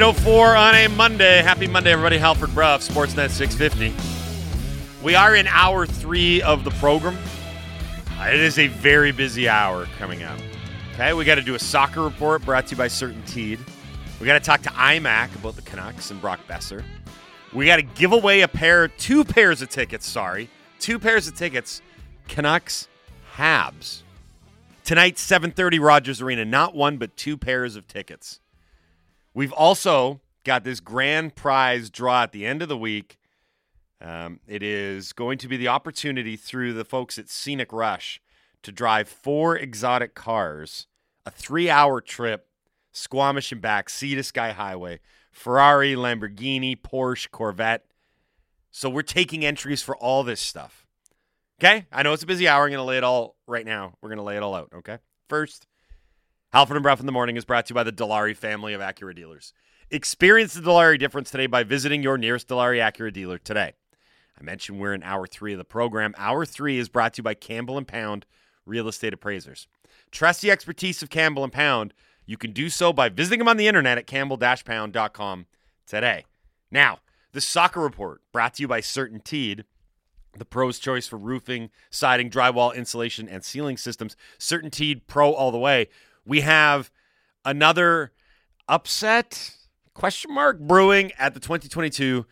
804 on a Monday. Happy Monday, everybody. Halford Brough, Sportsnet 650. We are in hour three of the program. Uh, It is a very busy hour coming up. Okay, we got to do a soccer report brought to you by CertainTeed. We got to talk to IMAC about the Canucks and Brock Boeser. We got to give away a pair, two pairs of tickets, sorry. Two pairs of tickets. Canucks, Habs. Tonight, 7.30 Rogers Arena. Not one, but two pairs of tickets. We've also got this grand prize draw at the end of the week. Um, it is going to be the opportunity through the folks at Scenic Rush to drive four exotic cars, a three hour trip, Squamish and back, sea to sky highway, Ferrari, Lamborghini, Porsche, Corvette. So we're taking entries for all this stuff. Okay? I know it's a busy hour. I'm going to lay it all right now. We're going to lay it all out. Okay? First, Halford and Brough in the Morning is brought to you by the Dilawri family of Acura dealers. Experience the Dilawri difference today by visiting your nearest Dilawri Acura dealer today. I mentioned we're in hour three of the program. Hour three is brought to you by Campbell and Pound Real Estate Appraisers. Trust the expertise of Campbell and Pound. You can do so by visiting them on the internet at campbell-pound.com today. Now, the soccer report brought to you by CertainTeed the pro's choice for roofing, siding, drywall, insulation, and ceiling systems. CertainTeed Pro all the way. We have another upset question mark brewing at the 2022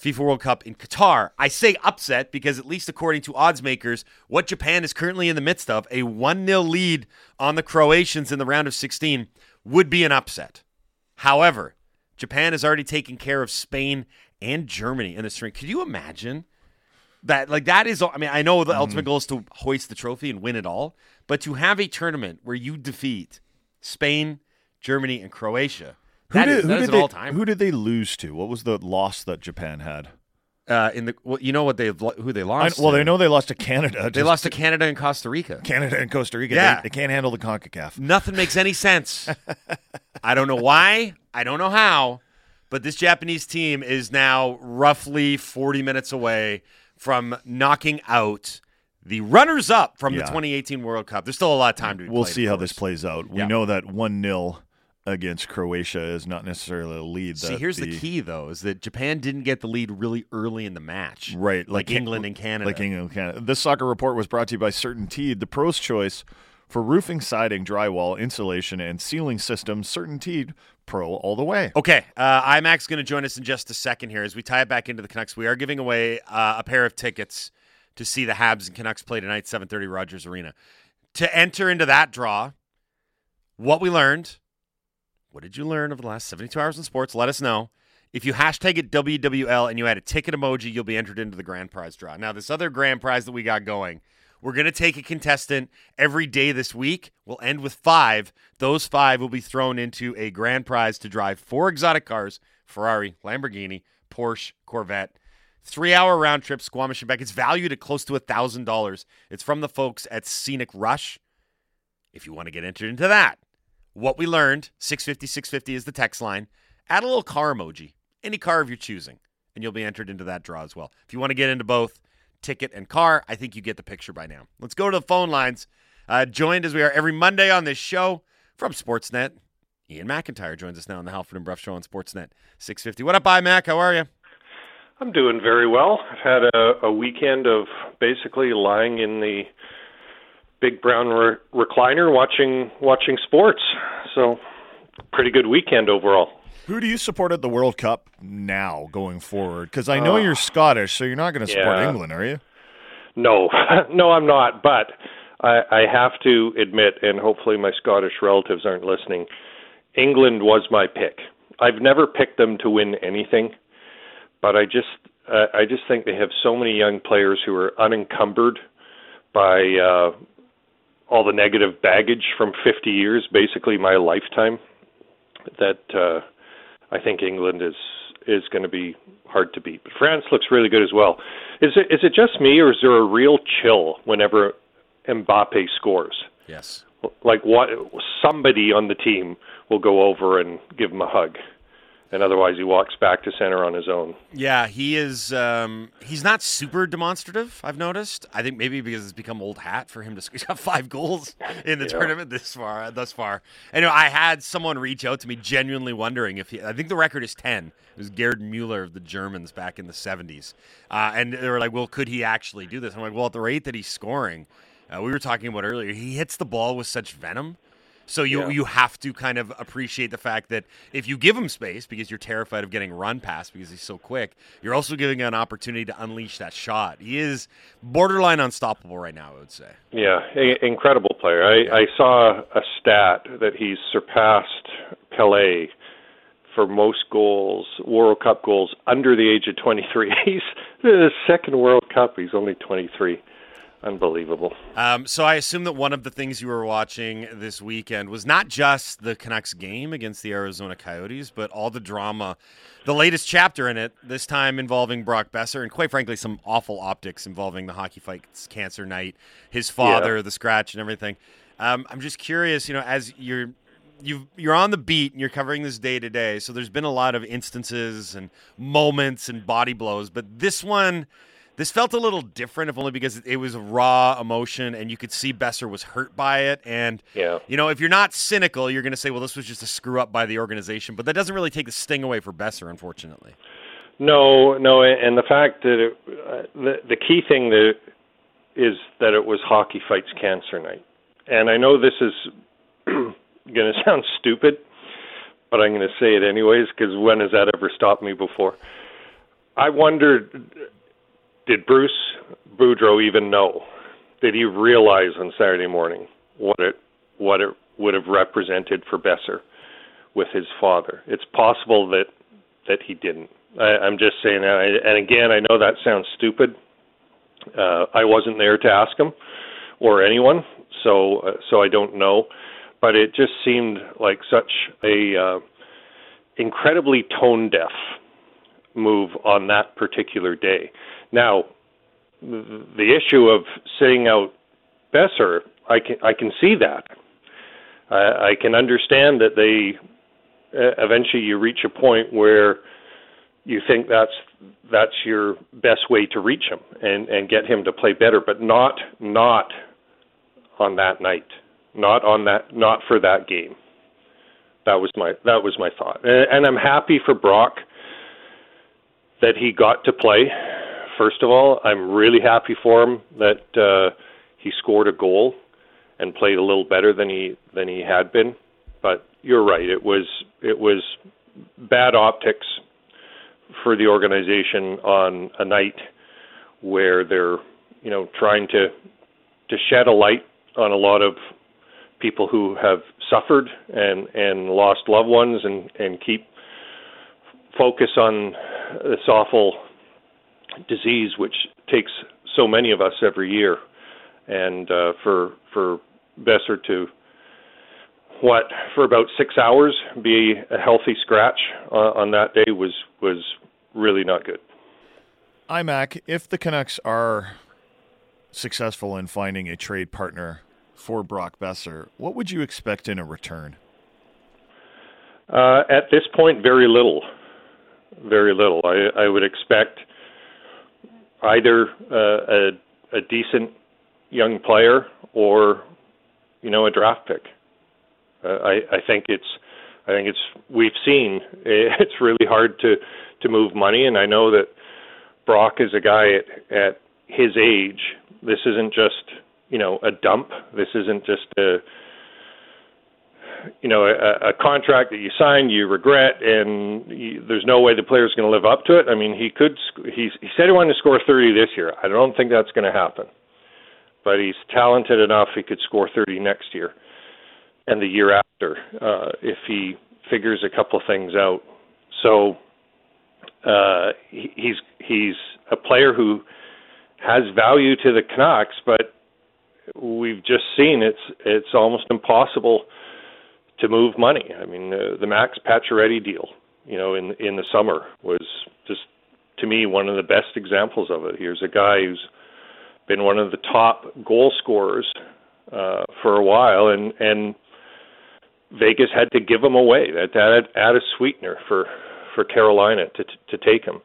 FIFA World Cup in Qatar. I say upset because at least according to odds makers, what Japan is currently in the midst of, a 1-0 lead on the Croatians in the round of 16 would be an upset. However, Japan has already taken care of Spain and Germany in the string. Could you imagine? that like that is i mean i know the mm-hmm. ultimate goal is to hoist the trophy and win it all but to have a tournament where you defeat spain germany and croatia Who that did, is, who that did an they, all-time Who did they lose to? What was the loss that Japan had? uh, in the well, you know what they who they I, lost well, to? they know they lost to Canada. they lost to canada and costa rica Canada and Costa Rica. Yeah. They, they can't handle the CONCACAF. nothing makes any sense i don't know why i don't know how but this japanese team is now roughly 40 minutes away from knocking out the runners up from the 2018 world cup there's still a lot of time to be We'll played, see how this plays out. We Yeah. know that 1 0 against Croatia is not necessarily a lead. See, here's the, key though: is that Japan didn't get the lead really early in the match, Right, Like, like England and Canada. Like England and Canada. This soccer report was brought to you by CertainTeed, the pro's choice for roofing, siding, drywall, insulation, and ceiling systems. CertainTeed Pro all the way. Okay, uh, IMAX going to join us in just a second here as we tie it back into the Canucks. We are giving away uh, a pair of tickets to see the Habs and Canucks play tonight, 7:30 Rogers Arena. To enter into that draw, what we learned, what did you learn over the last 72 hours in sports? Let us know. If you hashtag it WWL and you add a ticket emoji, you'll be entered into the grand prize draw. Now, this other grand prize that we got going, we're going to take a contestant every day this week. We'll end with five. Those five will be thrown into a grand prize to drive four exotic cars Ferrari, Lamborghini, Porsche, Corvette. Three hour round trip, Squamish and back. It's valued at close to a $1,000. It's from the folks at Scenic Rush. If you want to get entered into that, what we learned 650 650 is the text line. Add a little car emoji, any car of your choosing, and you'll be entered into that draw as well. If you want to get into both ticket and car, I think you get the picture by now. Let's go to the phone lines. Uh, joined as we are every Monday on this show from Sportsnet. Iain MacIntyre joins us now on the Halford and Brough Show on Sportsnet 650. What up, I Mac? How are you? I'm doing very well. I've had a, a weekend of basically lying in the big brown re- recliner watching watching sports. So, pretty good weekend overall. Who do you support at the World Cup now going forward? Because I know Uh, you're Scottish, so you're not going to support yeah. England, are you? No, no, I'm not. But I, I have to admit, and hopefully my Scottish relatives aren't listening. England was my pick. I've never picked them to win anything, but I just uh, I just think they have so many young players who are unencumbered by uh, all the negative baggage from 50 years, basically my lifetime. That uh, I think England is is going to be hard to beat. But France looks really good as well. Is it is it just me, or is there a real chill whenever Mbappe scores? Yes. Like what? Somebody on the team will go over and give him a hug. And otherwise he walks back to center on his own. Yeah, he is. Um, he's not super demonstrative. I've noticed. I think maybe because it's become old hat for him to. He's got five goals in the yeah. tournament this far. Thus far, and I had someone reach out to me, genuinely wondering if he. I think the record is ten. It was Gerd Mueller of the Germans back in the seventies, uh, and they were like, "Well, could he actually do this?" I'm like, "Well, at the rate that he's scoring." Uh, we were talking about earlier. He hits the ball with such venom so you yeah. you have to kind of appreciate the fact that if you give him space because you're terrified of getting run past because he's so quick, you're also giving him an opportunity to unleash that shot. He is borderline unstoppable right now, I would say. Yeah, a- incredible player. I, I saw a stat that he's surpassed Pele for most goals, World Cup goals under the age of 23. He's the second World Cup. He's only 23. Unbelievable. Um, so I assume that one of the things you were watching this weekend was not just the Canucks game against the Arizona Coyotes, but all the drama, the latest chapter in it, this time involving Brock Boeser, and quite frankly, some awful optics involving the Hockey Fights Cancer Night, his father, yeah. the scratch, and everything. Um, I'm just curious, you know, as you're you you're on the beat and you're covering this day to day, so there's been a lot of instances and moments and body blows, but this one this felt a little different, if only because it was raw emotion, and you could see Boeser was hurt by it. And yeah. you know, if you're not cynical, you're going to say, "Well, this was just a screw up by the organization," but that doesn't really take the sting away for Boeser, unfortunately. No, no, and the fact that it, uh, the the key thing that is that it was Hockey Fights Cancer Night, and I know this is going to sound stupid, but I'm going to say it anyways because when has that ever stopped me before? I wondered did Bruce Boudreau even know? Did he realize on Saturday morning what it what it would have represented for Boeser with his father? It's possible that that he didn't. I, I'm just saying. And again, I know that sounds stupid. Uh, I wasn't there to ask him or anyone, so uh, so I don't know. But it just seemed like such a uh, incredibly tone deaf move on that particular day. Now, the issue of sitting out Boeser, I can I can see that. I, I can understand that they eventually you reach a point where you think that's that's your best way to reach him and and get him to play better, but not not on that night, not on that not for that game. That was my that was my thought, and, and I'm happy for Brock that he got to play. First of all, I'm really happy for him that uh, he scored a goal and played a little better than he than he had been. But you're right; it was it was bad optics for the organization on a night where they're you know trying to to shed a light on a lot of people who have suffered and and lost loved ones and and keep focus on this awful disease which takes so many of us every year, and uh, for for Boeser to what for about six hours be a healthy scratch uh, on that day was was really not good. IMAC, if the Canucks are successful in finding a trade partner for Brock Boeser, what would you expect in a return? Uh, at this point, very little very little. I, I would expect either uh, a, a decent young player or you know a draft pick. Uh, I, I think it's I think it's we've seen it's really hard to to move money, and I know that Brock is a guy at at his age. This isn't just you know a dump. This isn't just a you know a, a contract that you signed you regret and you, there's no way the player's going to live up to it. I mean he could he's he said he wanted to score 30 this year. I don't think that's going to happen. But he's talented enough he could score 30 next year and the year after uh if he figures a couple things out. So uh he, he's he's a player who has value to the Canucks but we've just seen it's it's almost impossible to move money. I mean, uh, the Max Pacioretty deal, you know, in in the summer was just to me one of the best examples of it. Here's a guy who's been one of the top goal scorers uh, for a while, and and Vegas had to give him away. That added add a sweetener for for Carolina to to take him,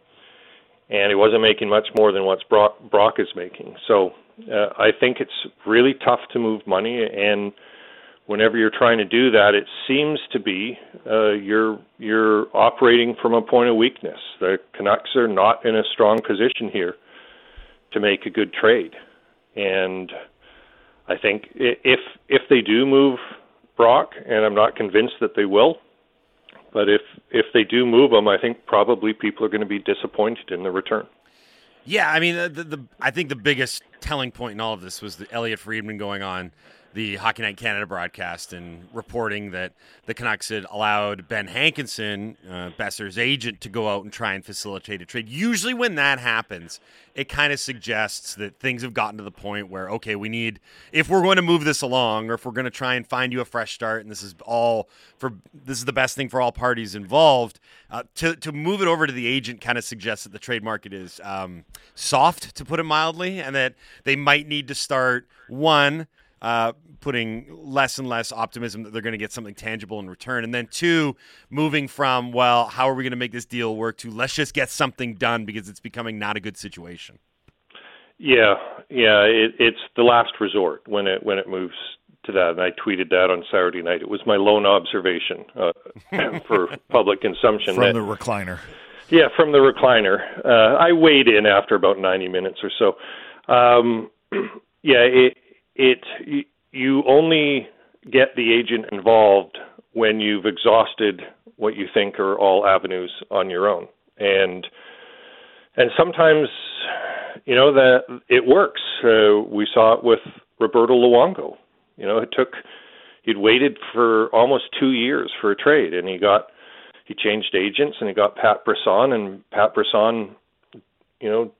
and he wasn't making much more than what Brock, Brock is making. So uh, I think it's really tough to move money, and whenever you're trying to do that, it seems to be uh, you're you're operating from a point of weakness. The Canucks are not in a strong position here to make a good trade, and I think if if they do move Brock, and I'm not convinced that they will, but if if they do move him, I think probably people are going to be disappointed in the return. Yeah, I mean, the, the, the, I think the biggest telling point in all of this was the Elliotte Friedman going on the Hockey Night Canada broadcast and reporting that the Canucks had allowed Ben Hankinson, uh, Boeser's agent, to go out and try and facilitate a trade. Usually, when that happens, it kind of suggests that things have gotten to the point where, okay, we need, if we're going to move this along or if we're going to try and find you a fresh start, and this is all for, this is the best thing for all parties involved, uh, to, to move it over to the agent kind of suggests that the trade market is um, soft, to put it mildly, and that they might need to start one uh, putting less and less optimism that they're going to get something tangible in return. And then two, moving from, well, how are we going to make this deal work to let's just get something done because it's becoming not a good situation. Yeah, yeah, it, it's the last resort when it when it moves to that. And I tweeted that on Saturday night. It was my lone observation uh, for public consumption from that, the recliner. Yeah, from the recliner. Uh, I weighed in after about 90 minutes or so. Um, yeah, it, it you only get the agent involved when you've exhausted what you think are all avenues on your own. And and sometimes you know that it works. Uh, we saw it with Roberto Luongo. You know it took he'd waited for almost 2 years for a trade and he got he changed agents and he got Pat Brisson and Pat Brisson you know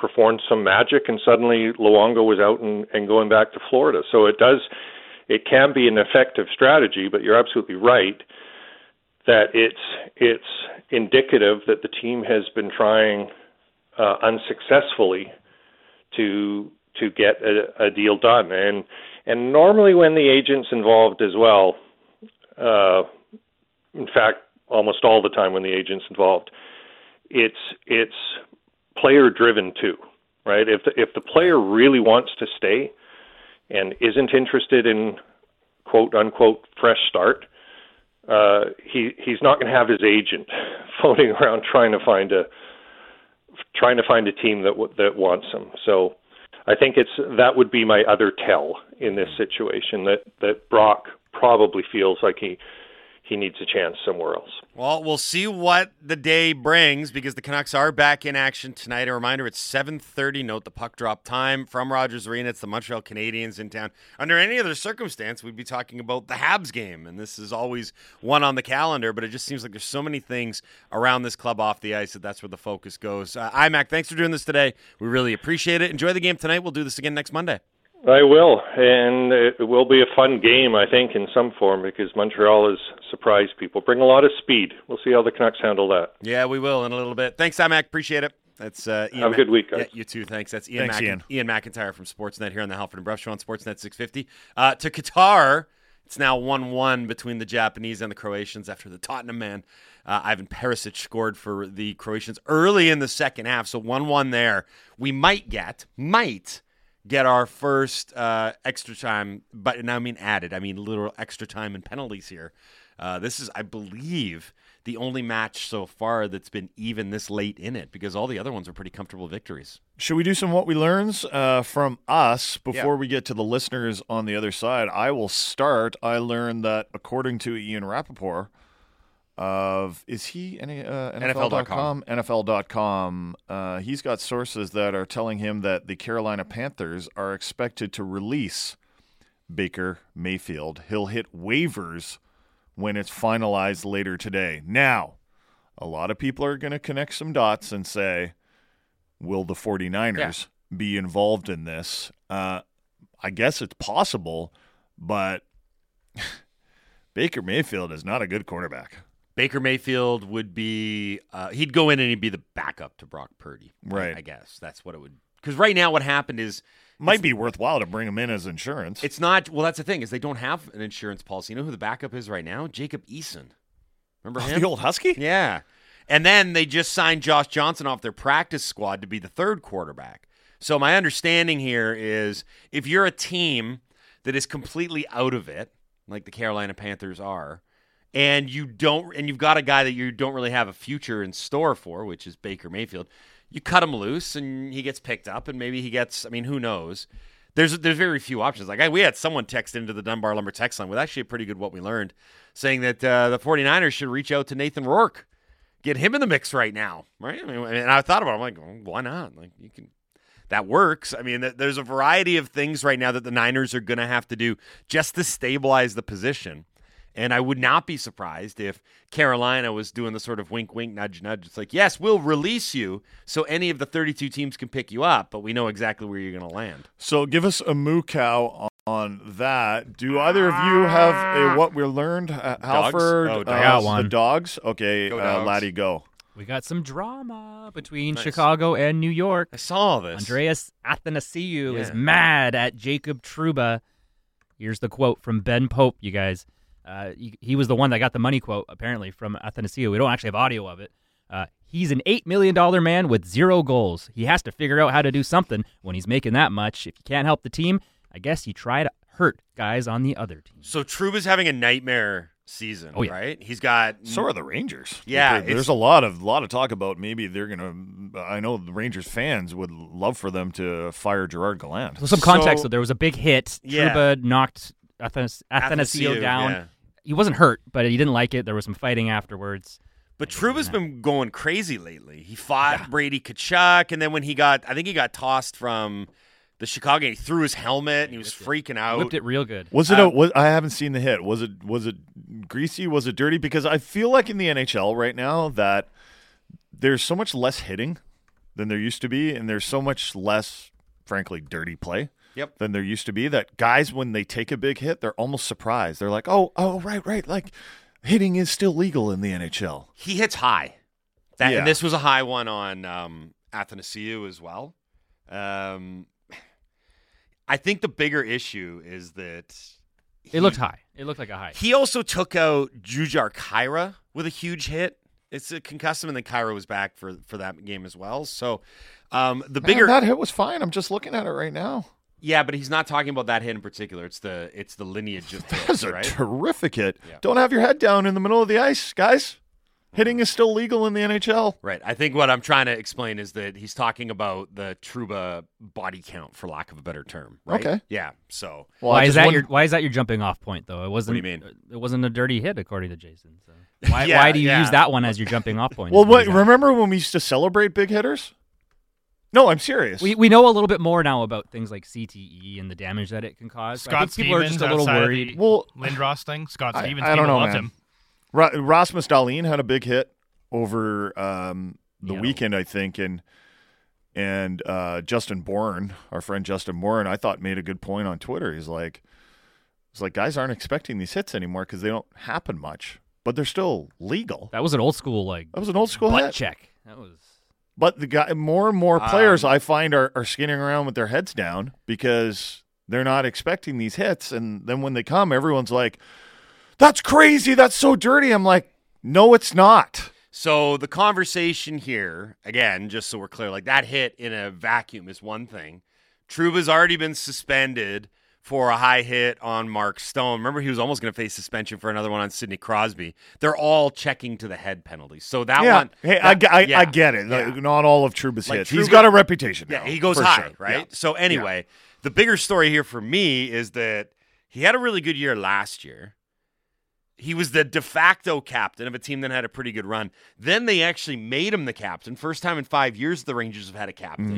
performed some magic, and suddenly Luongo was out and, and going back to Florida. So it does, it can be an effective strategy, but you're absolutely right that it's it's indicative that the team has been trying uh, unsuccessfully to to get a, a deal done, and and normally when the agent's involved as well, uh, in fact, almost all the time when the agent's involved, it's it's player driven too, right? If the, if the player really wants to stay and isn't interested in quote unquote fresh start, uh, he he's not going to have his agent phoning around trying to find a trying to find a team that that wants him. So I think it's that would be my other tell in this situation that that Brock probably feels like he he needs a chance somewhere else. Well, we'll see what the day brings because the Canucks are back in action tonight. A reminder: it's 7:30. Note the puck drop time from Rogers Arena. It's the Montreal Canadiens in town. Under any other circumstance, we'd be talking about the Habs game, and this is always one on the calendar. But it just seems like there's so many things around this club off the ice that that's where the focus goes. Uh, IMAC, thanks for doing this today. We really appreciate it. Enjoy the game tonight. We'll do this again next Monday. I will, and it will be a fun game, I think, in some form because Montreal has surprised people. Bring a lot of speed. We'll see how the Canucks handle that. Yeah, we will in a little bit. Thanks, Mac. Appreciate it. That's uh, Ian have a good week, guys. Yeah, you too. Thanks. That's Ian, Thanks, Ian. Iain MacIntyre from Sportsnet here on the Halford and Brough Show on Sportsnet 650. Uh, to Qatar, it's now one-one between the Japanese and the Croatians after the Tottenham man uh, Ivan Perisic scored for the Croatians early in the second half. So one-one there. We might get might get our first uh, extra time, but now I mean added. I mean literal extra time and penalties here. Uh, this is, I believe, the only match so far that's been even this late in it because all the other ones are pretty comfortable victories. Should we do some what we learns uh, from us before yeah. we get to the listeners on the other side? I will start. I learned that according to Ian Rapoport, of is he any uh, NFL.com? NFL.com. Uh, he's got sources that are telling him that the Carolina Panthers are expected to release Baker Mayfield. He'll hit waivers when it's finalized later today. Now, a lot of people are going to connect some dots and say, will the 49ers yeah. be involved in this? Uh, I guess it's possible, but Baker Mayfield is not a good quarterback. Baker Mayfield would be uh, he'd go in and he'd be the backup to Brock Purdy. Right. I, I guess that's what it would. Because right now, what happened is might be worthwhile to bring him in as insurance. It's not. Well, that's the thing is they don't have an insurance policy. You know who the backup is right now? Jacob Eason. Remember oh, him? The old Husky. Yeah. And then they just signed Josh Johnson off their practice squad to be the third quarterback. So my understanding here is if you're a team that is completely out of it, like the Carolina Panthers are, and you don't and you've got a guy that you don't really have a future in store for, which is Baker Mayfield, you cut him loose and he gets picked up and maybe he gets I mean, who knows? There's there's very few options. Like I, we had someone text into the Dunbar Lumber text line with actually a pretty good what we learned, saying that uh, the 49ers should reach out to Nathan Rourke get him in the mix right now, right? I mean, and I thought about it. I'm like, well, why not? Like, you can. That works. I mean, there's a variety of things right now that the Niners are going to have to do just to stabilize the position. And I would not be surprised if Carolina was doing the sort of wink, wink, nudge, nudge. It's like, yes, we'll release you so any of the 32 teams can pick you up, but we know exactly where you're going to land. So give us a moo cow on that. Do either of you have a what we learned? Uh, Halford, Oh, uh. I got one. The dogs. Okay, Go uh. Laddie, go. We got some drama between Nice. Chicago and New York. I saw this. Andreas Athanasiou is mad at Jacob Trouba. Here's the quote from Ben Pope, you guys. Uh, he, he was the one that got the money quote, apparently, from Athanasiou. We don't actually have audio of it. Uh, he's an $8 million man with zero goals. He has to figure out how to do something when he's making that much. If you can't help the team, I guess you try to hurt guys on the other team. So Trouba's having a nightmare season, Oh, yeah. right? He's got So are the Rangers. Yeah, there- there's a lot of lot of talk about maybe they're gonna. I know the Rangers fans would love for them to fire Gerard Gallant. So some context, So- though, there was a big hit. Yeah. Trouba knocked Athanas- Athanasiou Athanasiou, down. yeah. He wasn't hurt, but he didn't like it. There was some fighting afterwards. But Trouba's been going crazy lately. He fought Brady Tkachuk, and then when he got, I think he got tossed from the Chicago. game, He threw his helmet, and he was freaking out. Whipped it real good. Was it? A, was, I haven't seen the hit. Was it? Was it greasy? Was it dirty? Because I feel like in the NHL right now that there's so much less hitting than there used to be, and there's so much less, frankly, dirty play. Yep. Than there used to be. That guys, when they take a big hit, they're almost surprised. They're like, "Oh, oh, right, right." Like hitting is still legal in the NHL. He hits high. That, Yeah. And this was a high one on um, Athanasiou as well. Um, I think the bigger issue is that It looked high. It looked like a high. He also took out Jujhar Khaira with a huge hit. It's a concussive, and then Kyra was back for for that game as well. So um, the bigger, Man, that hit was fine. I'm just looking at it right now. Yeah, but he's not talking about that hit in particular. It's the it's the lineage of That's hits, a right? terrific hit. Yeah. Don't have your head down in the middle of the ice, guys. Hitting is still legal in the NHL. right. I think what I'm trying to explain is that he's talking about the Trouba body count, for lack of a better term. Right? Okay. Yeah. So Well, why is that wonder- your Why is that your jumping off point though? It wasn't. What do you mean? Uh, it wasn't a dirty hit according to Jason. So why Yeah, Why do you yeah. use that one as your jumping off point? Well, what what, remember when we used to celebrate big hitters? No, I'm serious. We we know a little bit more now about things like CTE and the damage that it can cause. I Scott think people are just a little worried. Well, Lindros thing. Scott Stevens. I don't know, loved man. him. Ra- Rasmus Dahlin had a big hit over um, the Yeah. weekend, I think, and and uh, Justin Bourne, our friend Justin Bourne, I thought made a good point on Twitter. He's like, he's like, guys aren't expecting these hits anymore because they don't happen much, but they're still legal. That was an old school like That was an old school butt hit. check. That was. But the guy, more and more players Um, I find are, are skinning around with their heads down because they're not expecting these hits, and then when they come, everyone's like, "That's crazy! That's so dirty!" I'm like, "No, it's not." So the conversation here, again, just so we're clear, like that hit in a vacuum is one thing. Trouba's already been suspended for a high hit on Mark Stone. Remember, he was almost going to face suspension for another one on Sidney Crosby. They're all checking to the head penalties. So that yeah, one, hey, that- I, I, yeah, I get it. Like, not all of Trouba's Like, hits. He's got a reputation. Yeah, now, he goes high, sure. right? Yeah. So anyway, the bigger story here for me is that he had a really good year last year. He was the de facto captain of a team that had a pretty good run. Then they actually made him the captain. First time in five years the Rangers have had a captain.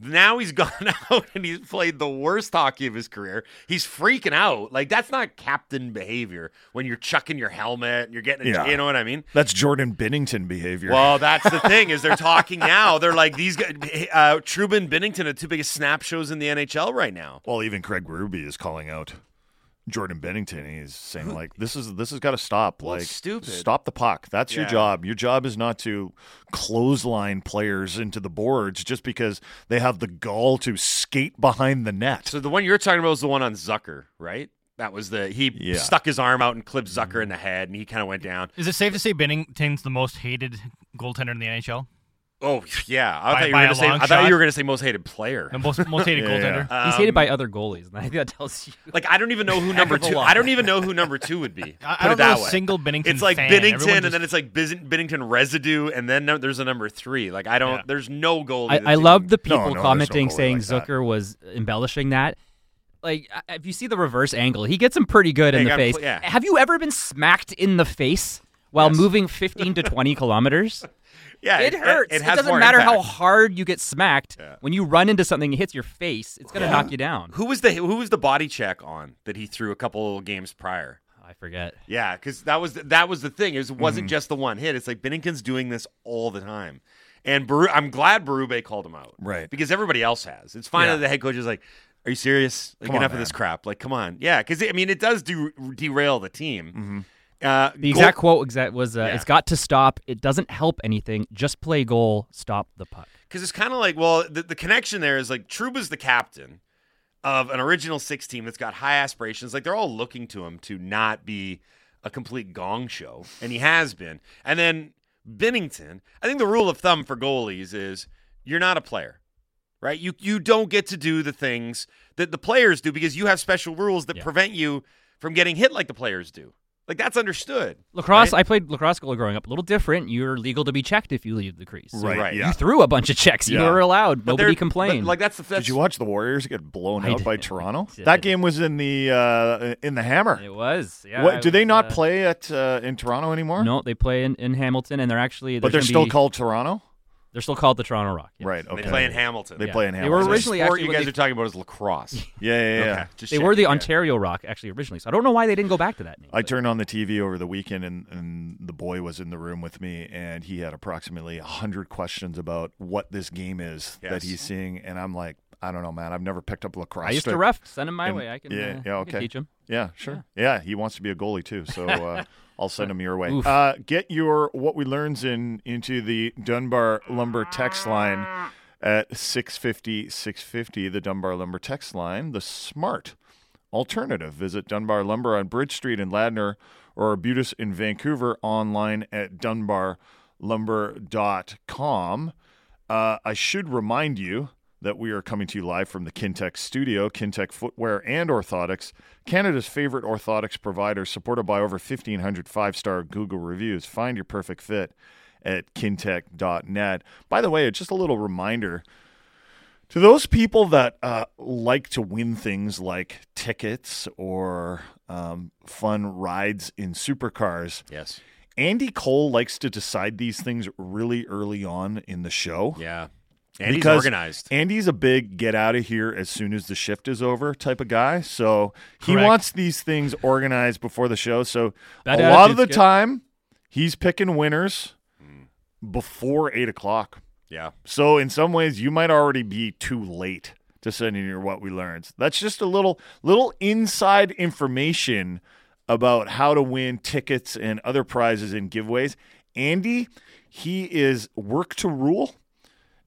Mm-hmm. Now he's gone out and he's played the worst hockey of his career. He's freaking out. Like that's not captain behavior when you're chucking your helmet and you're getting, a, Yeah. you know what I mean? That's Jordan Binnington behavior. Well, that's the thing is they're talking now. They're like these guys. Uh, Trouba and Binnington are two biggest snap shows in the NHL right now. Well, even Craig Berube is calling out Jordan Binnington. He's saying like, "This is this has got to stop. Well, like, it's stupid. Stop the puck. That's your job. Your job is not to clothesline players into the boards just because they have the gall to skate behind the net. So the one you're talking about is the one on Zucker, right? That was the he Yeah. stuck his arm out and clipped Zucker mm-hmm. in the head, and he kind of went down. Is it safe to say Binnington's the most hated goaltender in the NHL? Oh yeah, I By- thought you were going to say. long I thought you were going to say most hated player. The most most hated Yeah, yeah. goaltender. He's hated Um, by other goalies, and I think that tells you. Like I don't even know who number two. lot. I don't even know who number two would be. I, Put I don't know that a way. single Binnington. It's like fan. Binnington, Everyone and just- then it's like Biz- Binnington residue, and then no- there's a number three. Like I don't. Yeah. There's no goalie. I, I love the people no, no commenting goalie saying like that. Zucker was embellishing that. Like, if you see the reverse angle, he gets him pretty good Yeah, in he the got face. pl- yeah. Have you ever been smacked in the face while Yes. moving 15 to 20 kilometers? Yeah, It hurts. It, has doesn't more matter how hard you get smacked. Yeah. When you run into something and hits your face, it's going to knock you down. Who was the Who was the body check on that he threw a couple games prior? I forget. Yeah, because that was that was the thing. It was, wasn't Mm-hmm. just the one hit. It's like Binnington's doing this all the time, and Baru- I'm glad Berube called him out, Right. Because everybody else has. It's fine Yeah. that the head coach is like, "Are you serious? Like Come on, enough of man. this crap? Like, come on, yeah." Because I mean, it does do derail the team. Mm-hmm. Uh, The goal- exact quote exact was, uh, Yeah. "It's got to stop. It doesn't help anything. Just play goal. Stop the puck." because it's kind of like well the, the connection there is like Trouba's the captain of an original six team that's got high aspirations like they're all looking to him to not be a complete gong show and he has been and then Binnington I think the rule of thumb for goalies is you're not a player right you you don't get to do the things that the players do because you have special rules that Yeah. prevent you from getting hit like the players do like that's understood Lacrosse. right? I played lacrosse goalie growing up. A little different. You're legal to be checked if you leave the crease. So Right. right. Yeah. You threw a bunch of checks. You Yeah. were allowed. But Nobody complained. but, like that's the that's, Did you watch the Warriors get blown I out by. Toronto? That game was in the uh, in the Hammer. it was. Yeah. what I do they not uh, play at uh, in Toronto anymore? No, they play in, in Hamilton, and they're actually. but they're still be- called Toronto. They're still called the Toronto Rock. yes. Right. they play in Hamilton They Yeah. play in They Hamilton. were The originally sport actually you guys they- are talking about is lacrosse. Yeah, yeah, yeah. Okay, just They checking, were the yeah. Ontario Rock actually originally, so I don't know why they didn't go back to that name. I but- turned on the TV over the weekend, and, and the boy was in the room with me, and he had approximately hundred questions about what this game is Yes. that he's seeing, and I'm like, I don't know, man. I've never picked up lacrosse. I used to stick. ref. Send him my And- way. I can. yeah, uh, yeah, I can okay. teach him. Yeah, sure. Yeah. he wants to be a goalie too. So uh, I'll send them your way. Uh, get your what we learns in into the Dunbar Lumber text line at 650 650. The Dunbar Lumber text line, the smart alternative. Visit Dunbar Lumber on Bridge Street in Ladner or Arbutus in Vancouver online at dunbarlumber.com. Uh, I should remind you that we are coming to you live from the Kintec studio, Kintec Footwear and Orthotics, Canada's favorite orthotics provider, supported by over 1,500 five star Google reviews. Find your perfect fit at kintec.net. By the way, just a little reminder to those people that uh, like to win things like tickets or um, fun rides in supercars. Yes. Andy Cole likes to decide these things really early on in the show. Yeah. And he's Because organized. Andy's a big get out of here as soon as the shift is over type of guy. So he Correct. wants these things organized before the show. So That a lot of the good. time, he's picking winners before eight o'clock. Yeah. So in some ways, you might already be too late to send in your what we learned. That's just a little little inside information about how to win tickets and other prizes and giveaways. Andy, he is work to rule.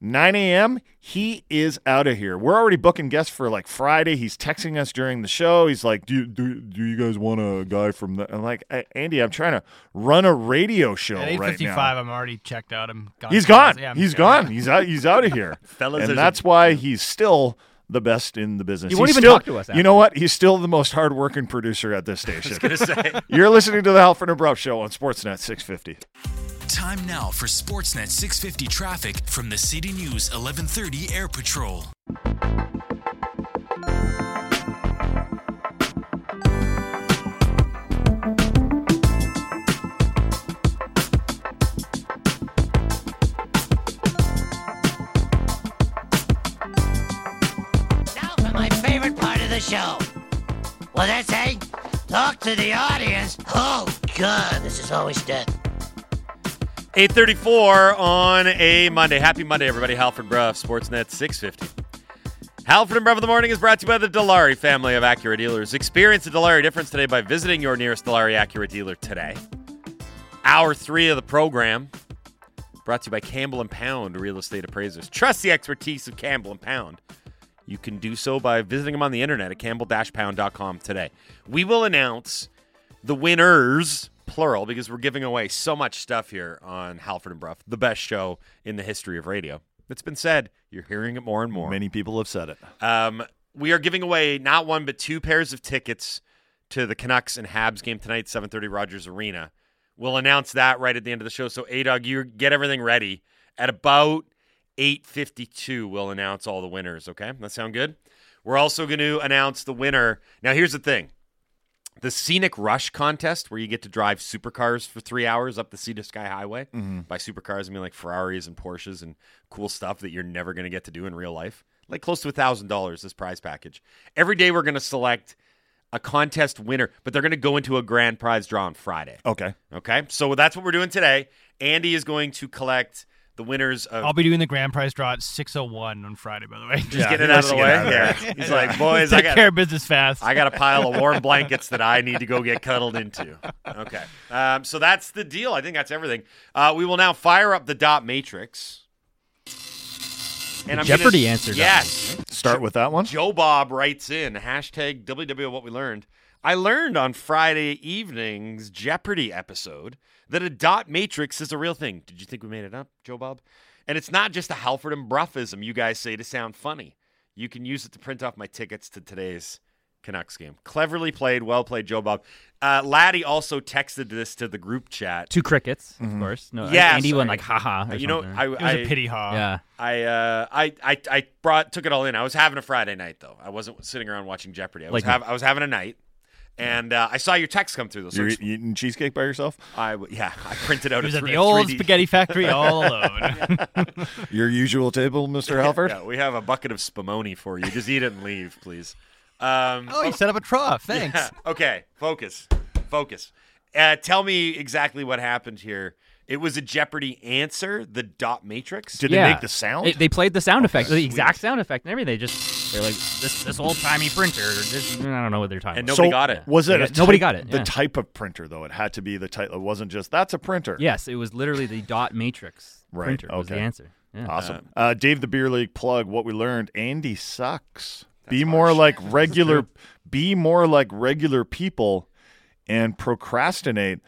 9 a.m. He is out of here. We're already booking guests for like Friday. He's texting us during the show. He's like, "Do do, do you guys want a guy from the?" I'm like, "Andy, I'm trying to run a radio show At right now." five, I'm already checked out. I'm gone. He's gone. Yeah, I'm- he's yeah. gone. He's out. He's out of here. Fellas, and that's a- why he's still the best in the business. He won't He's even still- talk to us You know what? He's still the most hardworking producer at this station. gonna say. You're listening to the Halford and Brough Show on Sportsnet 650. Time now for Sportsnet 650 traffic from the City News 1130 Air Patrol. Now for my favorite part of the show. What did I say? Talk to the audience. Oh, God, this is always dead. 834 on a Monday. Happy Monday, everybody. Halford Brough, Sportsnet 650. Halford and Brough in the Morning is brought to you by the Dilawri family of Acura dealers. Experience the Dilawri difference today by visiting your nearest Dilawri Acura dealer today. Hour three of the program brought to you by Campbell and Pound Real Estate Appraisers. Trust the expertise of Campbell and Pound. you can do so by visiting them on the internet at campbell-pound.com today. We will announce the winners, plural, because we're giving away so much stuff here on Halford and Brough, the best show in the history of radio. It's been said. You're hearing it more and more. Many people have said it. Um, we are giving away not one but two pairs of tickets to the Canucks and Habs game tonight, 7:30 Rogers Arena. We'll announce that right at the end of the show. So, A-Dog, you get everything ready. At about 8:52, we'll announce all the winners. Okay, that sound good? We're also going to announce the winner. Now, here's the thing: the Scenic Rush contest, where you get to drive supercars for three hours up the Sea to Sky Highway. Mm-hmm. By supercars, I mean like Ferraris and Porsches and cool stuff that you're never going to get to do in real life. Like close to a thousand dollars this prize package. Every day we're going to select a contest winner, but they're going to go into a grand prize draw on Friday. Okay. Okay, so that's what we're doing today. Andy is going to collect the winners of. I'll be doing the grand prize draw at 601 on Friday, by the way. just Yeah, getting it out of the to way. of Yeah, there. he's like, boys, I Take got care of business fast. I got a pile of warm blankets that I need to go get cuddled into. Okay. Um, so that's the deal. I think that's everything. Uh, we will now fire up the dot matrix. And I'm Jeopardy gonna, answer Yes. Start with that one. Joe Bob writes in hashtag WW what we learned. I learned on Friday evening's Jeopardy episode that a dot matrix is a real thing. Did you think we made it up, Joe Bob? And it's not just a Halford and Bruffism you guys say to sound funny. You can use it to print off my tickets to today's Canucks game. Cleverly played, well played, Joe Bob. Uh, Laddie also texted this to the group chat. Two crickets, of course. No, Yeah, Andy sorry. went like, haha. or you know, something. I, it was I a pity haw. yeah. I uh I, I I brought took it all in. I was having a Friday night though. I wasn't sitting around watching Jeopardy. I was Like- have, I was having a night, and uh, I saw your text come through. Though, so You're it's- eating cheesecake by yourself? I w- yeah I printed out He was a at three- the old 3D spaghetti factory all alone. Your usual table, Mr. Halford? Yeah, we have a bucket of spumoni for you. Just eat it and leave, please. Um, oh, you set up a trough. Thanks. yeah, okay, focus, focus. Uh, tell me exactly what happened here. It was a Jeopardy answer, the dot matrix. Did yeah. they make the sound? They, they played the sound effect, the sweet. exact sound effect and everything. They just they're like this this old timey printer. This, I don't know what they're talking And about. nobody got it. Was it Yeah, a nobody type- got it, The type of printer, though, it had to be the type. It wasn't just that's a printer. yes, it was literally the dot matrix Right, printer was the okay. answer. Yeah. Awesome. Uh, Dave the Beer League plug. What we learned: Andy sucks. be more like regular. Be more like regular people, and procrastinate.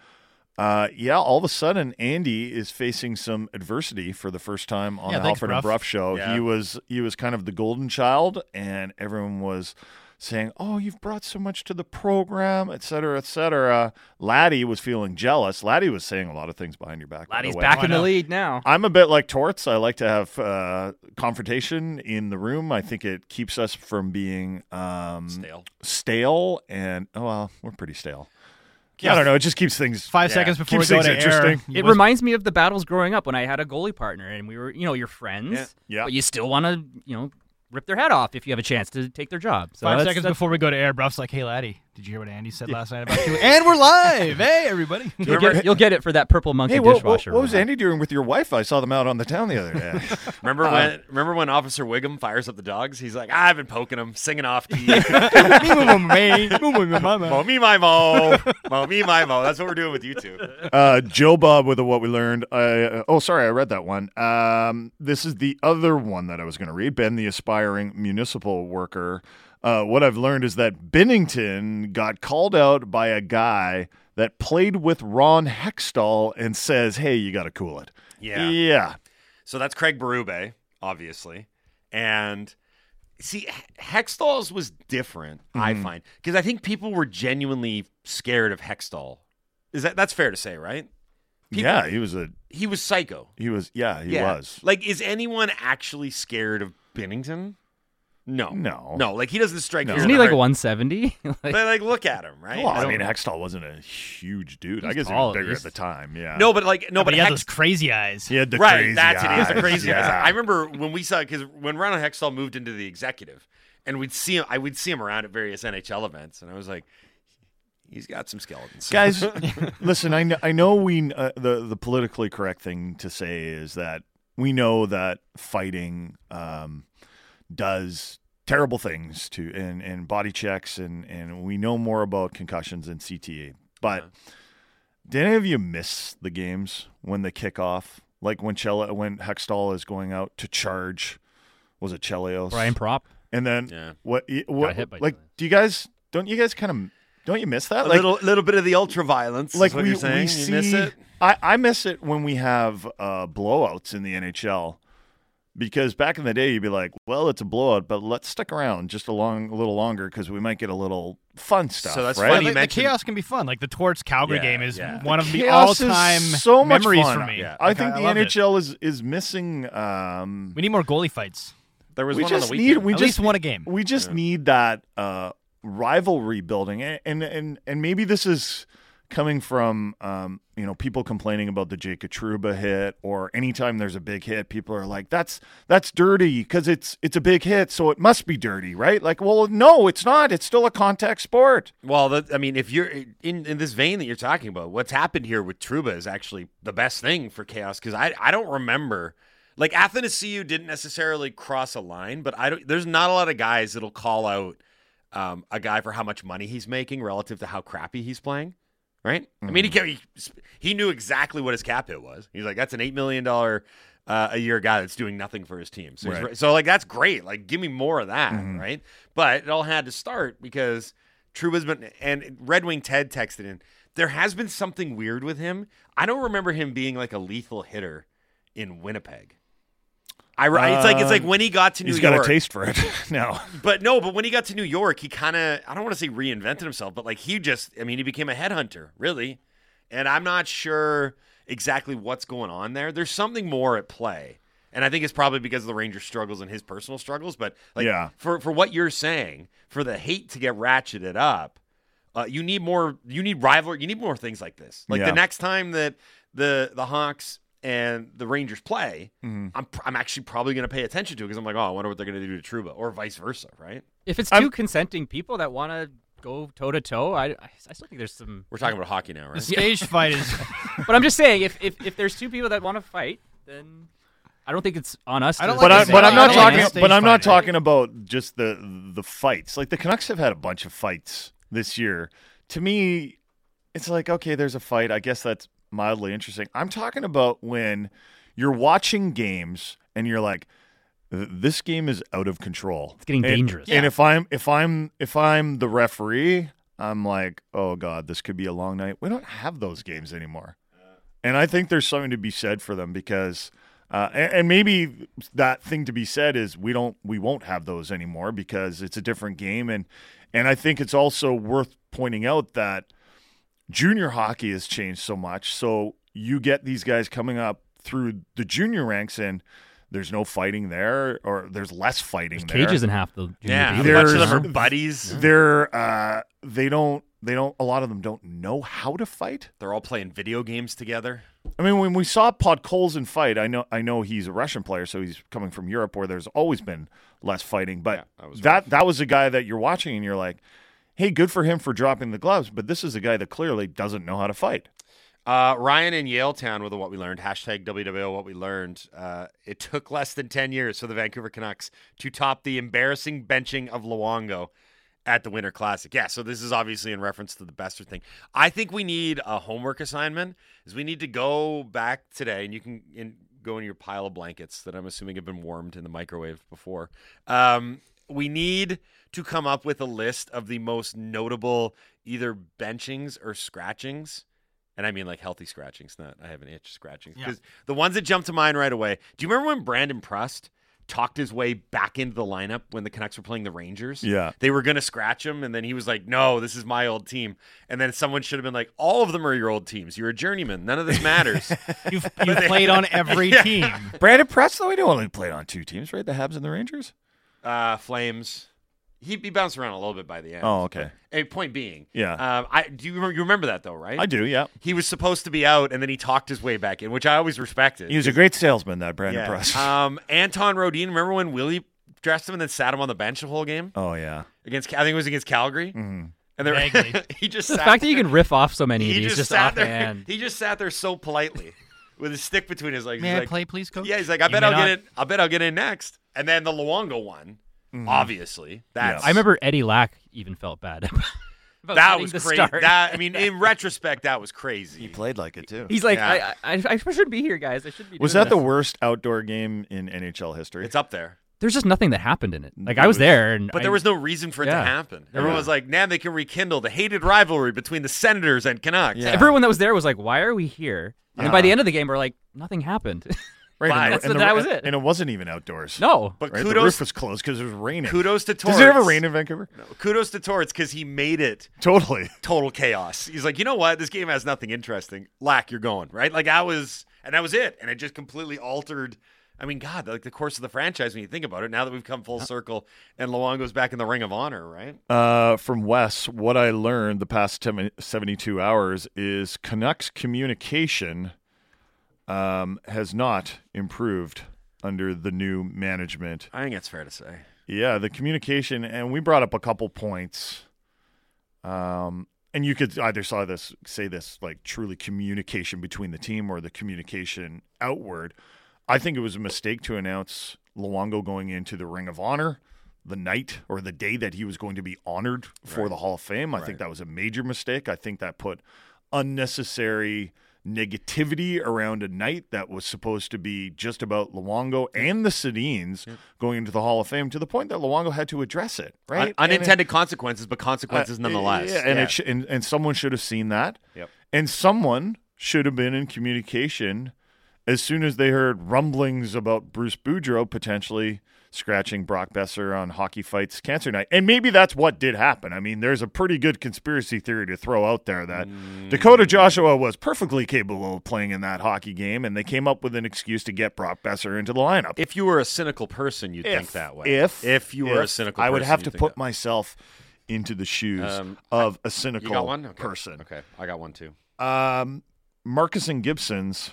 Uh, yeah, all of a sudden, Andy is facing some adversity for the first time on Yeah, the thanks, Halford and Brough. Brough show. Yeah. He was he was kind of the golden child, and everyone was saying, "Oh, you've brought so much to the program, et cetera, et cetera." Laddie was feeling jealous. Laddie was saying a lot of things behind your back. by Laddie's back Why in the lead now. I'm a bit like Torts. I like to have uh, confrontation in the room. I think it keeps us from being um, Stale. stale and oh well, we're pretty stale. I don't know. It just keeps things Five Yeah. seconds before Keeps we go things to air. interesting. It was- reminds me of the battles growing up when I had a goalie partner and we were, you know, you're friends. Yeah. Yeah. But you still want to, you know, rip their head off if you have a chance to take their job. So Five that's- seconds that's- before we go to air, Brough's like, "Hey, laddie, did you hear what Andy said last night about you?" and we're live. Hey, everybody. You'll get, you'll get it for that purple monkey Hey, what, what, dishwasher. what was. Andy doing with your wife? I saw them out on the town the other day. Remember when? Remember when Officer Wiggum fires up the dogs? He's like, I've been poking them, singing off key. mo me my mo, mo me my mo. That's what we're doing with you two. uh, Joe Bob with a what we learned. I, uh, oh, sorry, I read that one. Um, this is the other one that I was going to read. Ben, the aspiring municipal worker. Uh, what I've learned is that Binnington got called out by a guy that played with Ron Hextall and says, "Hey, you got to cool it." Yeah. yeah. So that's Craig Berube, obviously, and see, Hextall's was different. I Mm-hmm. find because I think people were genuinely scared of Hextall. Is that that's fair to say, right? People- yeah, he was a He was psycho. he was yeah he Yeah. was. Like, is anyone actually scared of Binnington? No, No. no. Like he doesn't strike. No. Isn't he like heart. 170? But like, like, look at him, right? Well, I don't- mean, Hextall wasn't a huge dude. I He's guess he was at bigger at least. the time. Yeah. no, but like no, but but he had those crazy eyes. he had the right. crazy that's it. He has the eyes. crazy eyes. I remember when we saw because when Ronald Hextall moved into the executive, and we'd see him, I would see him around at various NHL events, and I was like, he's got some skeletons, guys listen i know, I know we uh, the the politically correct thing to say is that we know that fighting um, does terrible things to and, and body checks and and we know more about concussions and CTA but did any of you miss the games when they kick off like when Chela, when Hextall is going out to charge was it Chelios Brian Propp. and then Yeah. what? y- what hit by like, Giants. do you guys don't you guys kind of don't you miss that? A like, little little bit of the ultra violence. like is what we, you're saying. we you see. miss it. I I miss it when we have uh, blowouts in the NHL. Because back in the day, you'd be like, "Well, it's a blowout, but let's stick around just a long, a little longer because we might get a little fun stuff." So that's right? funny the, the chaos can be fun. Like the Torts Calgary Yeah, game is yeah. one of the all-time so much memories fun. for me. Yeah. I Like, think the. NHL is is missing. Um, We need more goalie fights. There was we one on just the need we At just least a game. we just need that uh, rivalry building, and and and and maybe this is coming from um, you know people complaining about the Jacob Trouba hit, or anytime there's a big hit, people are like, "That's that's dirty because it's it's a big hit, so it must be dirty, right?" Like, well, no, it's not. It's still a contact sport. Well, that, I mean, if you're in, in this vein that you're talking about, what's happened here with Trouba is actually the best thing for chaos because I, I don't remember like Athanasiou didn't necessarily cross a line, but I don't. There's not a lot of guys that'll call out um, a guy for how much money he's making relative to how crappy he's playing. Right? I mean, he, he he knew exactly what his cap hit was. He's like, that's an eight million dollar uh, a year guy that's doing nothing for his team. So, Right. so like that's great. Like, give me more of that, right? But it all had to start because Trouba's been and Red Wing Ted texted in. There has been something weird with him. I don't remember him being like a lethal hitter in Winnipeg. I it's like it's like Um, when he got to New He's York. got a taste for it now. But no, but when he got to New York, he kind of I don't want to say reinvented himself, but like he just I mean, he became a headhunter, really. And I'm not sure exactly what's going on there. There's something more at play. And I think it's probably because of the Rangers struggles and his personal struggles, but like Yeah. for for what you're saying, for the hate to get ratcheted up, uh, you need more you need rivalry, you need more things like this. Like Yeah. the next time that the the Hawks and the Rangers play, Mm-hmm. I'm I'm actually probably going to pay attention to it because I'm like, oh, I wonder what they're going to do to Trouba, or vice versa, right? If it's 2 I'm- consenting people that want to go toe to toe, I I still think there's some. We're talking about hockey now, The right? stage fight is But I'm just saying, if if, if there's two people that want to fight, then I don't think it's on us. I don't to like but I, but I'm I not don't talking. but I'm not fight. talking about just the the fights. Like the Canucks have had a bunch of fights this year. To me, it's like okay, there's a fight. I guess that's mildly interesting. I'm talking about when you're watching games and you're like, this game is out of control. It's getting And- dangerous. And if I'm if I'm if I'm the referee, I'm like, oh god, this could be a long night. We don't have those games anymore, and I think there's something to be said for them because, uh, and, and maybe that thing to be said is we don't we won't have those anymore because it's a different game, and and I think it's also worth pointing out that junior hockey has changed so much. So you get these guys coming up through the junior ranks and. There's no fighting there, or there's less fighting There's there cages in half the. junior yeah, league. a bunch of them There's- are buddies. they're uh they don't they don't a lot of them don't know how to fight They're all playing video games together. i mean when we saw podkolzin fight i know i know he's a russian player so he's coming from europe where there's always been less fighting but Yeah, that was that that was a guy that you're watching and you're like hey good for him for dropping the gloves but this is a guy that clearly doesn't know how to fight Uh, Ryan in Yaletown with a what we learned hashtag WWO what we learned. Uh, it took less than ten years for the Vancouver Canucks to top the embarrassing benching of Luongo at the Winter Classic. Yeah, so this is obviously in reference to the Boeser thing. I think we need a homework assignment. Is we need to go back today, and you can in, go in your pile of blankets that I'm assuming have been warmed in the microwave before. Um, we need to come up with a list of the most notable either benchings or scratchings. And I mean like healthy scratchings, not I have an itch scratchings. Yeah. Because the ones that jump to mind right away. Do you remember when Brandon Prust talked his way back into the lineup when the Canucks were playing the Rangers? Yeah. They were gonna scratch him, and then he was like, No, this is my old team. And then someone should have been like, All of them are your old teams. You're a journeyman. None of this matters. you've, you've played on every team. brandon prust though he only played on two teams right the habs and the rangers uh Flames. He, he bounced around a little bit by the end. Oh, okay. But, hey, point being, Yeah. Um, I do you remember, you remember that though, right? i do yeah He was supposed to be out, and then he talked his way back in, which I always respected. he was a great salesman that brandon prust Um, Anton Rodin. Remember when Willie dressed him and then sat him on the bench the whole game oh yeah against? I think it was against Calgary. mm-hmm. And they're he just the sat fact that you can riff off so many of he these just, just sat there. offhand. He just sat there so politely with his stick between his legs. May He's I like, play, please, coach? Yeah, he's like, I You bet I'll not. get in. I bet I'll get in next. And then the Luongo one, Mm-hmm. obviously. That's I remember Eddie Lack even felt bad. about that was the crazy. start. That I mean, in retrospect, that was crazy. he played like it too He's like, Yeah. I, I, I should be here, guys. I should be. was doing that the worst outdoor game in nhl history It's up there. there's just nothing that happened in it. Like There I was was- there, and But I- there was no reason for it to happen. Everyone was like, "Now they can rekindle the hated rivalry between the Senators and Canucks." Yeah. everyone that was there was like, "Why are we here?" And then by the end of the game, we're like, "Nothing happened." Right, Fine. and the- and the- the- that was it. And it wasn't even outdoors. no, But Right? The kudos, roof was closed because it was raining. kudos to Torts. Does it ever rain in Vancouver? No. Kudos to Torts because he made it Totally. total chaos. He's like, you know what? This game has nothing interesting. Lack, you're going right. Like I was, and that was it. And it just completely altered. I mean, God, like the course of the franchise when you think about it. Now that we've come full circle, and Luongo's back in the Ring of Honor, right? Uh, from Wes, what I learned the past 10 72 hours is Canucks communication um, has not improved under the new management. I think it's fair to say. Yeah, the communication, and we brought up a couple points. Um, and you could either saw this, say this, like truly communication between the team or the communication outward. I think it was a mistake to announce Luongo going into the Ring of Honor the night or the day that he was going to be honored for the Hall of Fame. I think that was a major mistake. I think that put unnecessary negativity around a night that was supposed to be just about Luongo and the Sedins going into the Hall of Fame to the point that Luongo had to address it, right? Un- And it- unintended consequences, but consequences uh, nonetheless. Yeah, and It sh- and and someone should have seen that. Yep. And someone should have been in communication as soon as they heard rumblings about Bruce Boudreau potentially scratching Brock Boeser on Hockey Fights Cancer Night. And maybe that's what did happen. I mean, there's a pretty good conspiracy theory to throw out there that Dakota Joshua was perfectly capable of playing in that hockey game, and they came up with an excuse to get Brock Boeser into the lineup. if you were a cynical person, you'd think that way. If if you were a if cynical, I would have to put that. myself into the shoes Um, of a You cynical got one Okay. person. Okay, I got one too. Um, Marcus and Gibson's.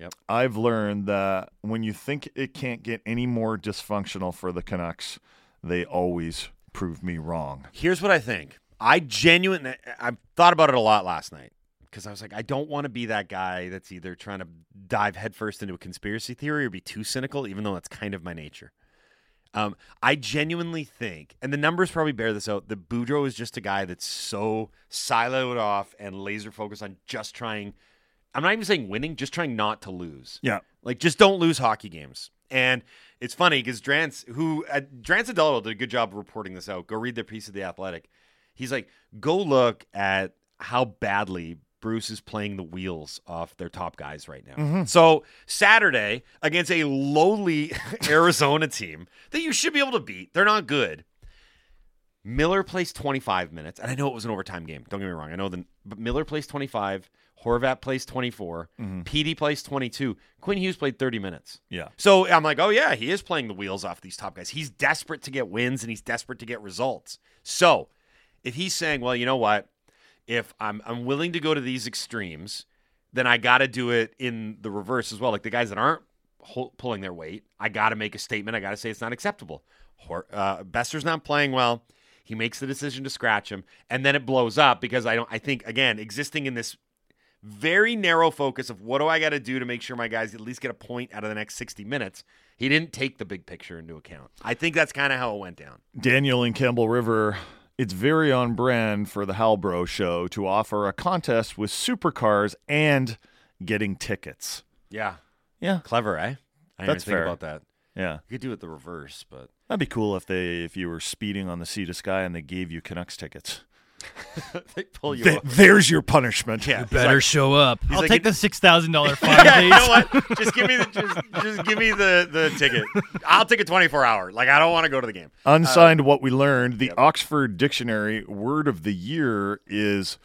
Yep. I've learned that when you think it can't get any more dysfunctional for the Canucks, they always prove me wrong. Here's what I think. I genuinely, I thought about it a lot last night because I was like, I don't want to be that guy that's either trying to dive headfirst into a conspiracy theory or be too cynical, even though that's kind of my nature. Um, I genuinely think, and the numbers probably bear this out, that Boudreau is just a guy that's so siloed off and laser focused on just trying. I'm not even saying winning, just trying not to lose. Yeah. Like, just don't lose hockey games. And it's funny because Drance, who uh, Drance and Delaware did a good job of reporting this out. Go read their piece of the Athletic. He's like, go look at how badly Bruce is playing the wheels off their top guys right now. So Saturday against a lowly Arizona team that you should be able to beat. They're not good. Miller plays 25 minutes, and I know it was an overtime game. Don't get me wrong. I know the but Miller plays 25. Horvat plays 24. PD plays 22. Quinn Hughes played 30 minutes. Yeah. So I'm like, oh yeah, he is playing the wheels off these top guys. He's desperate to get wins and he's desperate to get results. So if he's saying, well, you know what, if I'm I'm willing to go to these extremes, then I got to do it in the reverse as well. Like the guys that aren't hol- pulling their weight, I got to make a statement. I got to say it's not acceptable. Hor- uh, Boeser's not playing well. He makes the decision to scratch him, and then it blows up because I don't. I think again, existing in this very narrow focus of what do I got to do to make sure my guys at least get a point out of the next 60 minutes. He didn't take the big picture into account. I think that's kind of how it went down. Daniel in Campbell River, it's very on brand for the Halbro show to offer a contest with supercars and getting tickets. Yeah, Yeah. clever, eh? I didn't even That's think fair. about that. Yeah. You could do it the reverse, but That'd be cool if they if you were speeding on the sea to sky and they gave you Canucks tickets. they pull you Th- up. there's your punishment. Yeah, Better show up. I'll like, take the six thousand dollar fine, yeah, you know what? Just give me the just, just give me the the ticket. I'll take a 24 hour. Like I don't want to go to the game. Uh, Unsigned, what we learned, the Oxford Dictionary word of the year is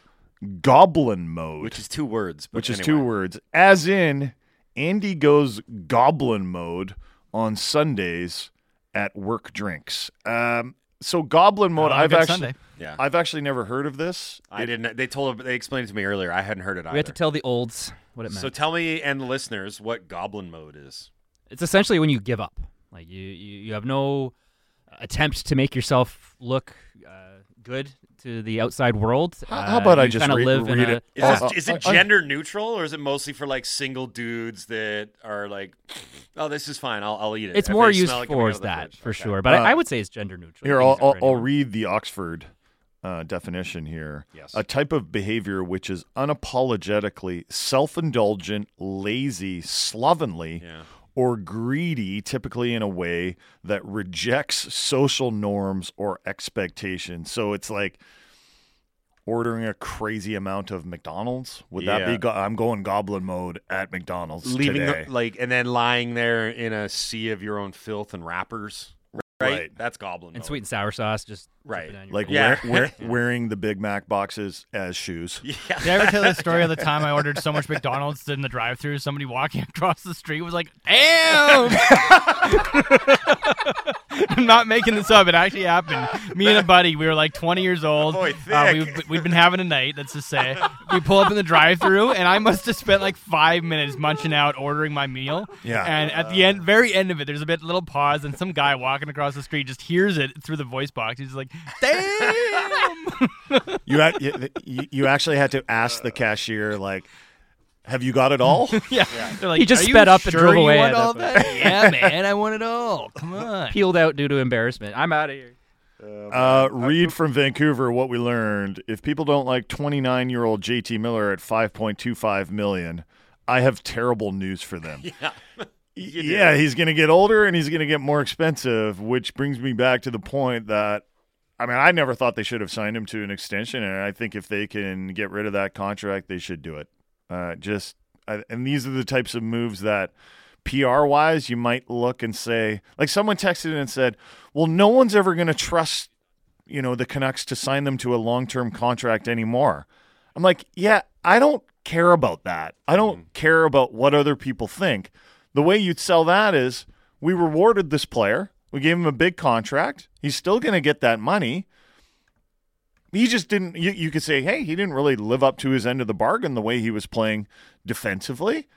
goblin mode, Which is two words. But which is two words. As in, Andy goes goblin mode on Sundays at work drinks. Um, so goblin mode, On a I've actually, Sunday. Yeah. I've actually never heard of this. I didn't. They told. They explained it to me earlier. I hadn't heard it either. we had to tell the olds what it meant. so tell me and the listeners what goblin mode is. it's essentially when you give up. Like you, you, you have no attempt to make yourself look uh, good to the outside world. How, Uh, how about I you just kinda re- live in read a- it? Is, Oh, this, is it I- I- gender neutral or is it mostly for like single dudes that are like, oh, this is fine. I'll, I'll eat it. It's if more used it for of that fridge." for Okay. sure. But Uh, I, I would say it's gender neutral. Here, I'll, I'll, I'll read the Oxford uh, definition here. Yes. A type of behavior which is unapologetically self indulgent, lazy, slovenly, Yeah. Or greedy, typically in a way that rejects social norms or expectations. So it's like ordering a crazy amount of McDonald's. Would that Yeah. be? Go- I'm going goblin mode at McDonald's leaving today. the, like and then lying there in a sea of your own filth and wrappers. Right, Right. that's goblin. And mode. sweet and sour sauce, just Right. drip your like Yeah. wear, wear, wearing the Big Mac boxes as shoes. Yeah. Did I ever tell the story of the time I ordered so much McDonald's in the drive-through? Somebody walking across the street was like, "Damn!" I'm not making this up. It actually happened. Me and a buddy, we were like 20 years old. Boy, Uh, thick. we, we'd been having a night. Let's just say we pull up in the drive-through, and I must have spent like five minutes munching out, ordering my meal. Yeah. And at the end, very end of it, there's a bit little pause, and some guy walking across the street just hears it through the voice box. He's like, "Damn!" You, ac- you you you actually had to ask the cashier like, "Have you got it all?" Yeah. They're like, He just "Are you sped up and sure drove you away want at all that that? yeah, man, I want it all. Come on. peeled out due to embarrassment. I'm out of here. Uh, Reed from Vancouver, what we learned: if people don't like 29 year old JT Miller at 5.25 million, I have terrible news for them. Yeah. You do. yeah, he's going to get older and he's going to get more expensive, which brings me back to the point that I mean, I never thought they should have signed him to an extension, and I think if they can get rid of that contract, they should do it. Uh, just I, and these are the types of moves that PR wise, you might look and say, like someone texted and said, "Well, no one's ever going to trust, you know, the Canucks to sign them to a long term contract anymore." I'm like, yeah, I don't care about that. I don't care about what other people think. The way you'd sell that is we rewarded this player. We gave him a big contract. He's still going to get that money. He just didn't. You, you could say, hey, he didn't really live up to his end of the bargain the way he was playing defensively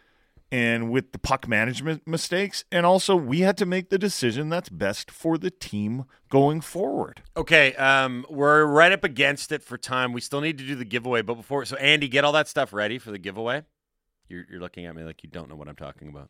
and with the puck management mistakes. And also, we had to make the decision that's best for the team going forward. Okay, um, we're right up against it for time. We still need to do the giveaway, but before, so Andy, get all that stuff ready for the giveaway. You're, you're looking at me like you don't know what I'm talking about.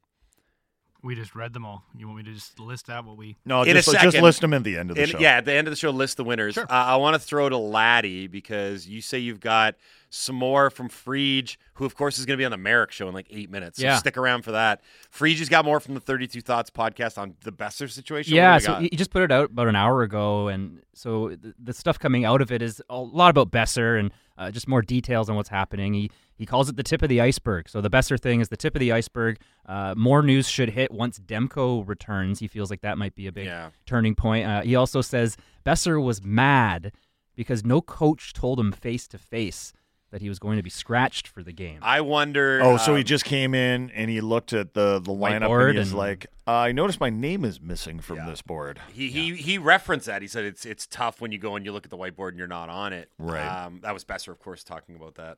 We just read them all. You want me to just list out what we? No, In a just, just list them at the end of the And, show. yeah, at the end of the show, list the winners. Uh, I want to throw to Laddie because you say you've got some more from Frege, who of course is going to be on the Merrick show in like eight minutes. So Yeah. stick around for that. Frege has got more from the 32 Thoughts podcast on the Boeser situation. Yeah, so got? he he just put it out about an hour ago, and so the, the stuff coming out of it is a lot about Boeser and uh, just more details on what's happening. He he calls it the tip of the iceberg. So the Boeser thing is the tip of the iceberg. Uh, more news should hit once Demko returns. He feels like that might be a big Yeah. turning point. Uh, he also says Boeser was mad because no coach told him face to face that he was going to be scratched for the game. I wonder. Oh, so he um, just came in and he looked at the the lineup Whiteboard and he was and- like, uh, "I noticed my name is missing from Yeah. this board." He, he he referenced that. He said it's it's tough when you go and you look at the whiteboard and you're not on it. Right. Um, that was Boeser, of course, talking about that.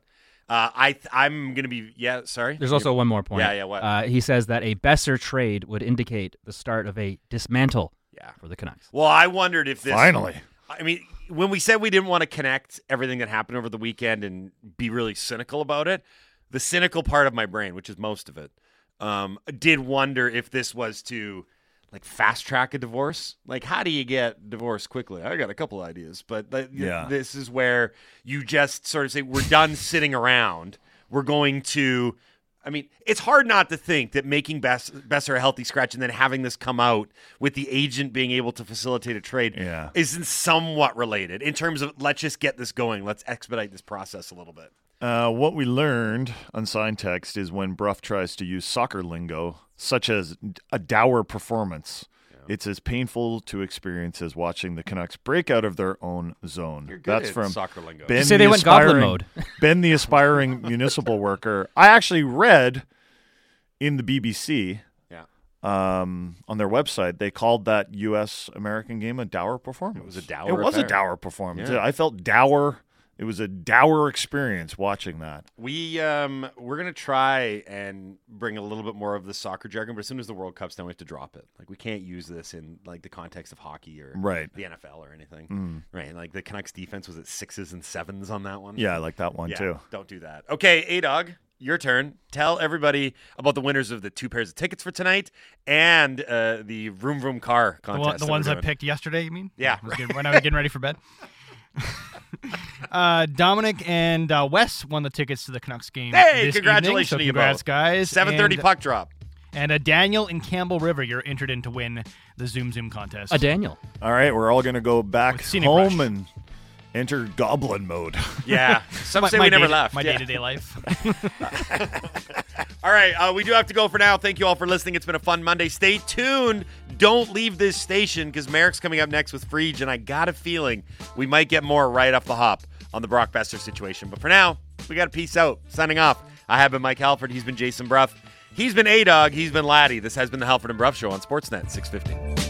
Uh, I th- I'm gonna be yeah. Sorry. There's also one more point. Yeah, yeah, what? Uh, he says that a Boeser trade would indicate the start of a dismantle Yeah. for the Canucks. Well, I wondered if this Finally. I mean, when we said we didn't want to connect everything that happened over the weekend and be really cynical about it, the cynical part of my brain, which is most of it, um, did wonder if this was to like fast track a divorce. Like, how do you get divorced quickly? I got a couple ideas, but th- Yeah. this is where you just sort of say, "We're done sitting around. We're going to." I mean, it's hard not to think that making Bess- Boeser a healthy scratch and then having this come out with the agent being able to facilitate a trade Yeah. isn't somewhat related in terms of let's just get this going. Let's expedite this process a little bit. Uh, what we learned on sign text is when Brough tries to use soccer lingo, such as a dour performance, it's as painful to experience as watching the Canucks break out of their own zone. You're good That's at from soccer lingo. Ben, Just say the they went goblin aspiring- mode. ben, the aspiring municipal worker. I actually read in the BBC um, on their website, they called that U.S. American game a dour performance. It was a dour It was a affair. dour performance. Yeah. I felt dour. It was a dour experience watching that. We um we're gonna try and bring a little bit more of the soccer jargon, but as soon as the World Cup's done, we have to drop it. Like we can't use this in like the context of hockey or Right. the NFL or anything. Right. Like the Canucks defense was at sixes and sevens on that one. Yeah, I like that one Yeah, too. Don't do that. Okay, A Dog, your turn. Tell everybody about the winners of the two pairs of tickets for tonight and uh, the Room Room car The, contest. one, the ones I picked yesterday, you mean? Yeah, I was getting- when I was getting ready for bed. uh, Dominic and uh, Wes won the tickets to the Canucks game. Hey, this congratulations evening, so to you congrats, both. guys. Seven thirty puck drop. And a Daniel in Campbell River, you're entered in to win the Zoom Zoom contest. A Daniel. All right, we're all going to go back home Rush. and enter goblin mode. Yeah. Some say my we never day- left. My Yeah. day to day life. All right, uh, we do have to go for now. Thank you all for listening. It's been a fun Monday. Stay tuned. Don't leave this station because Merrick's coming up next with Frege, and I got a feeling we might get more right off the hop on the Brock Boeser situation. But for now, we got to peace out. Signing off. I have been Mike Halford. He's been Jason Brough. He's been A Dog. He's been Laddie. This has been the Halford and Brough Show on Sportsnet 650.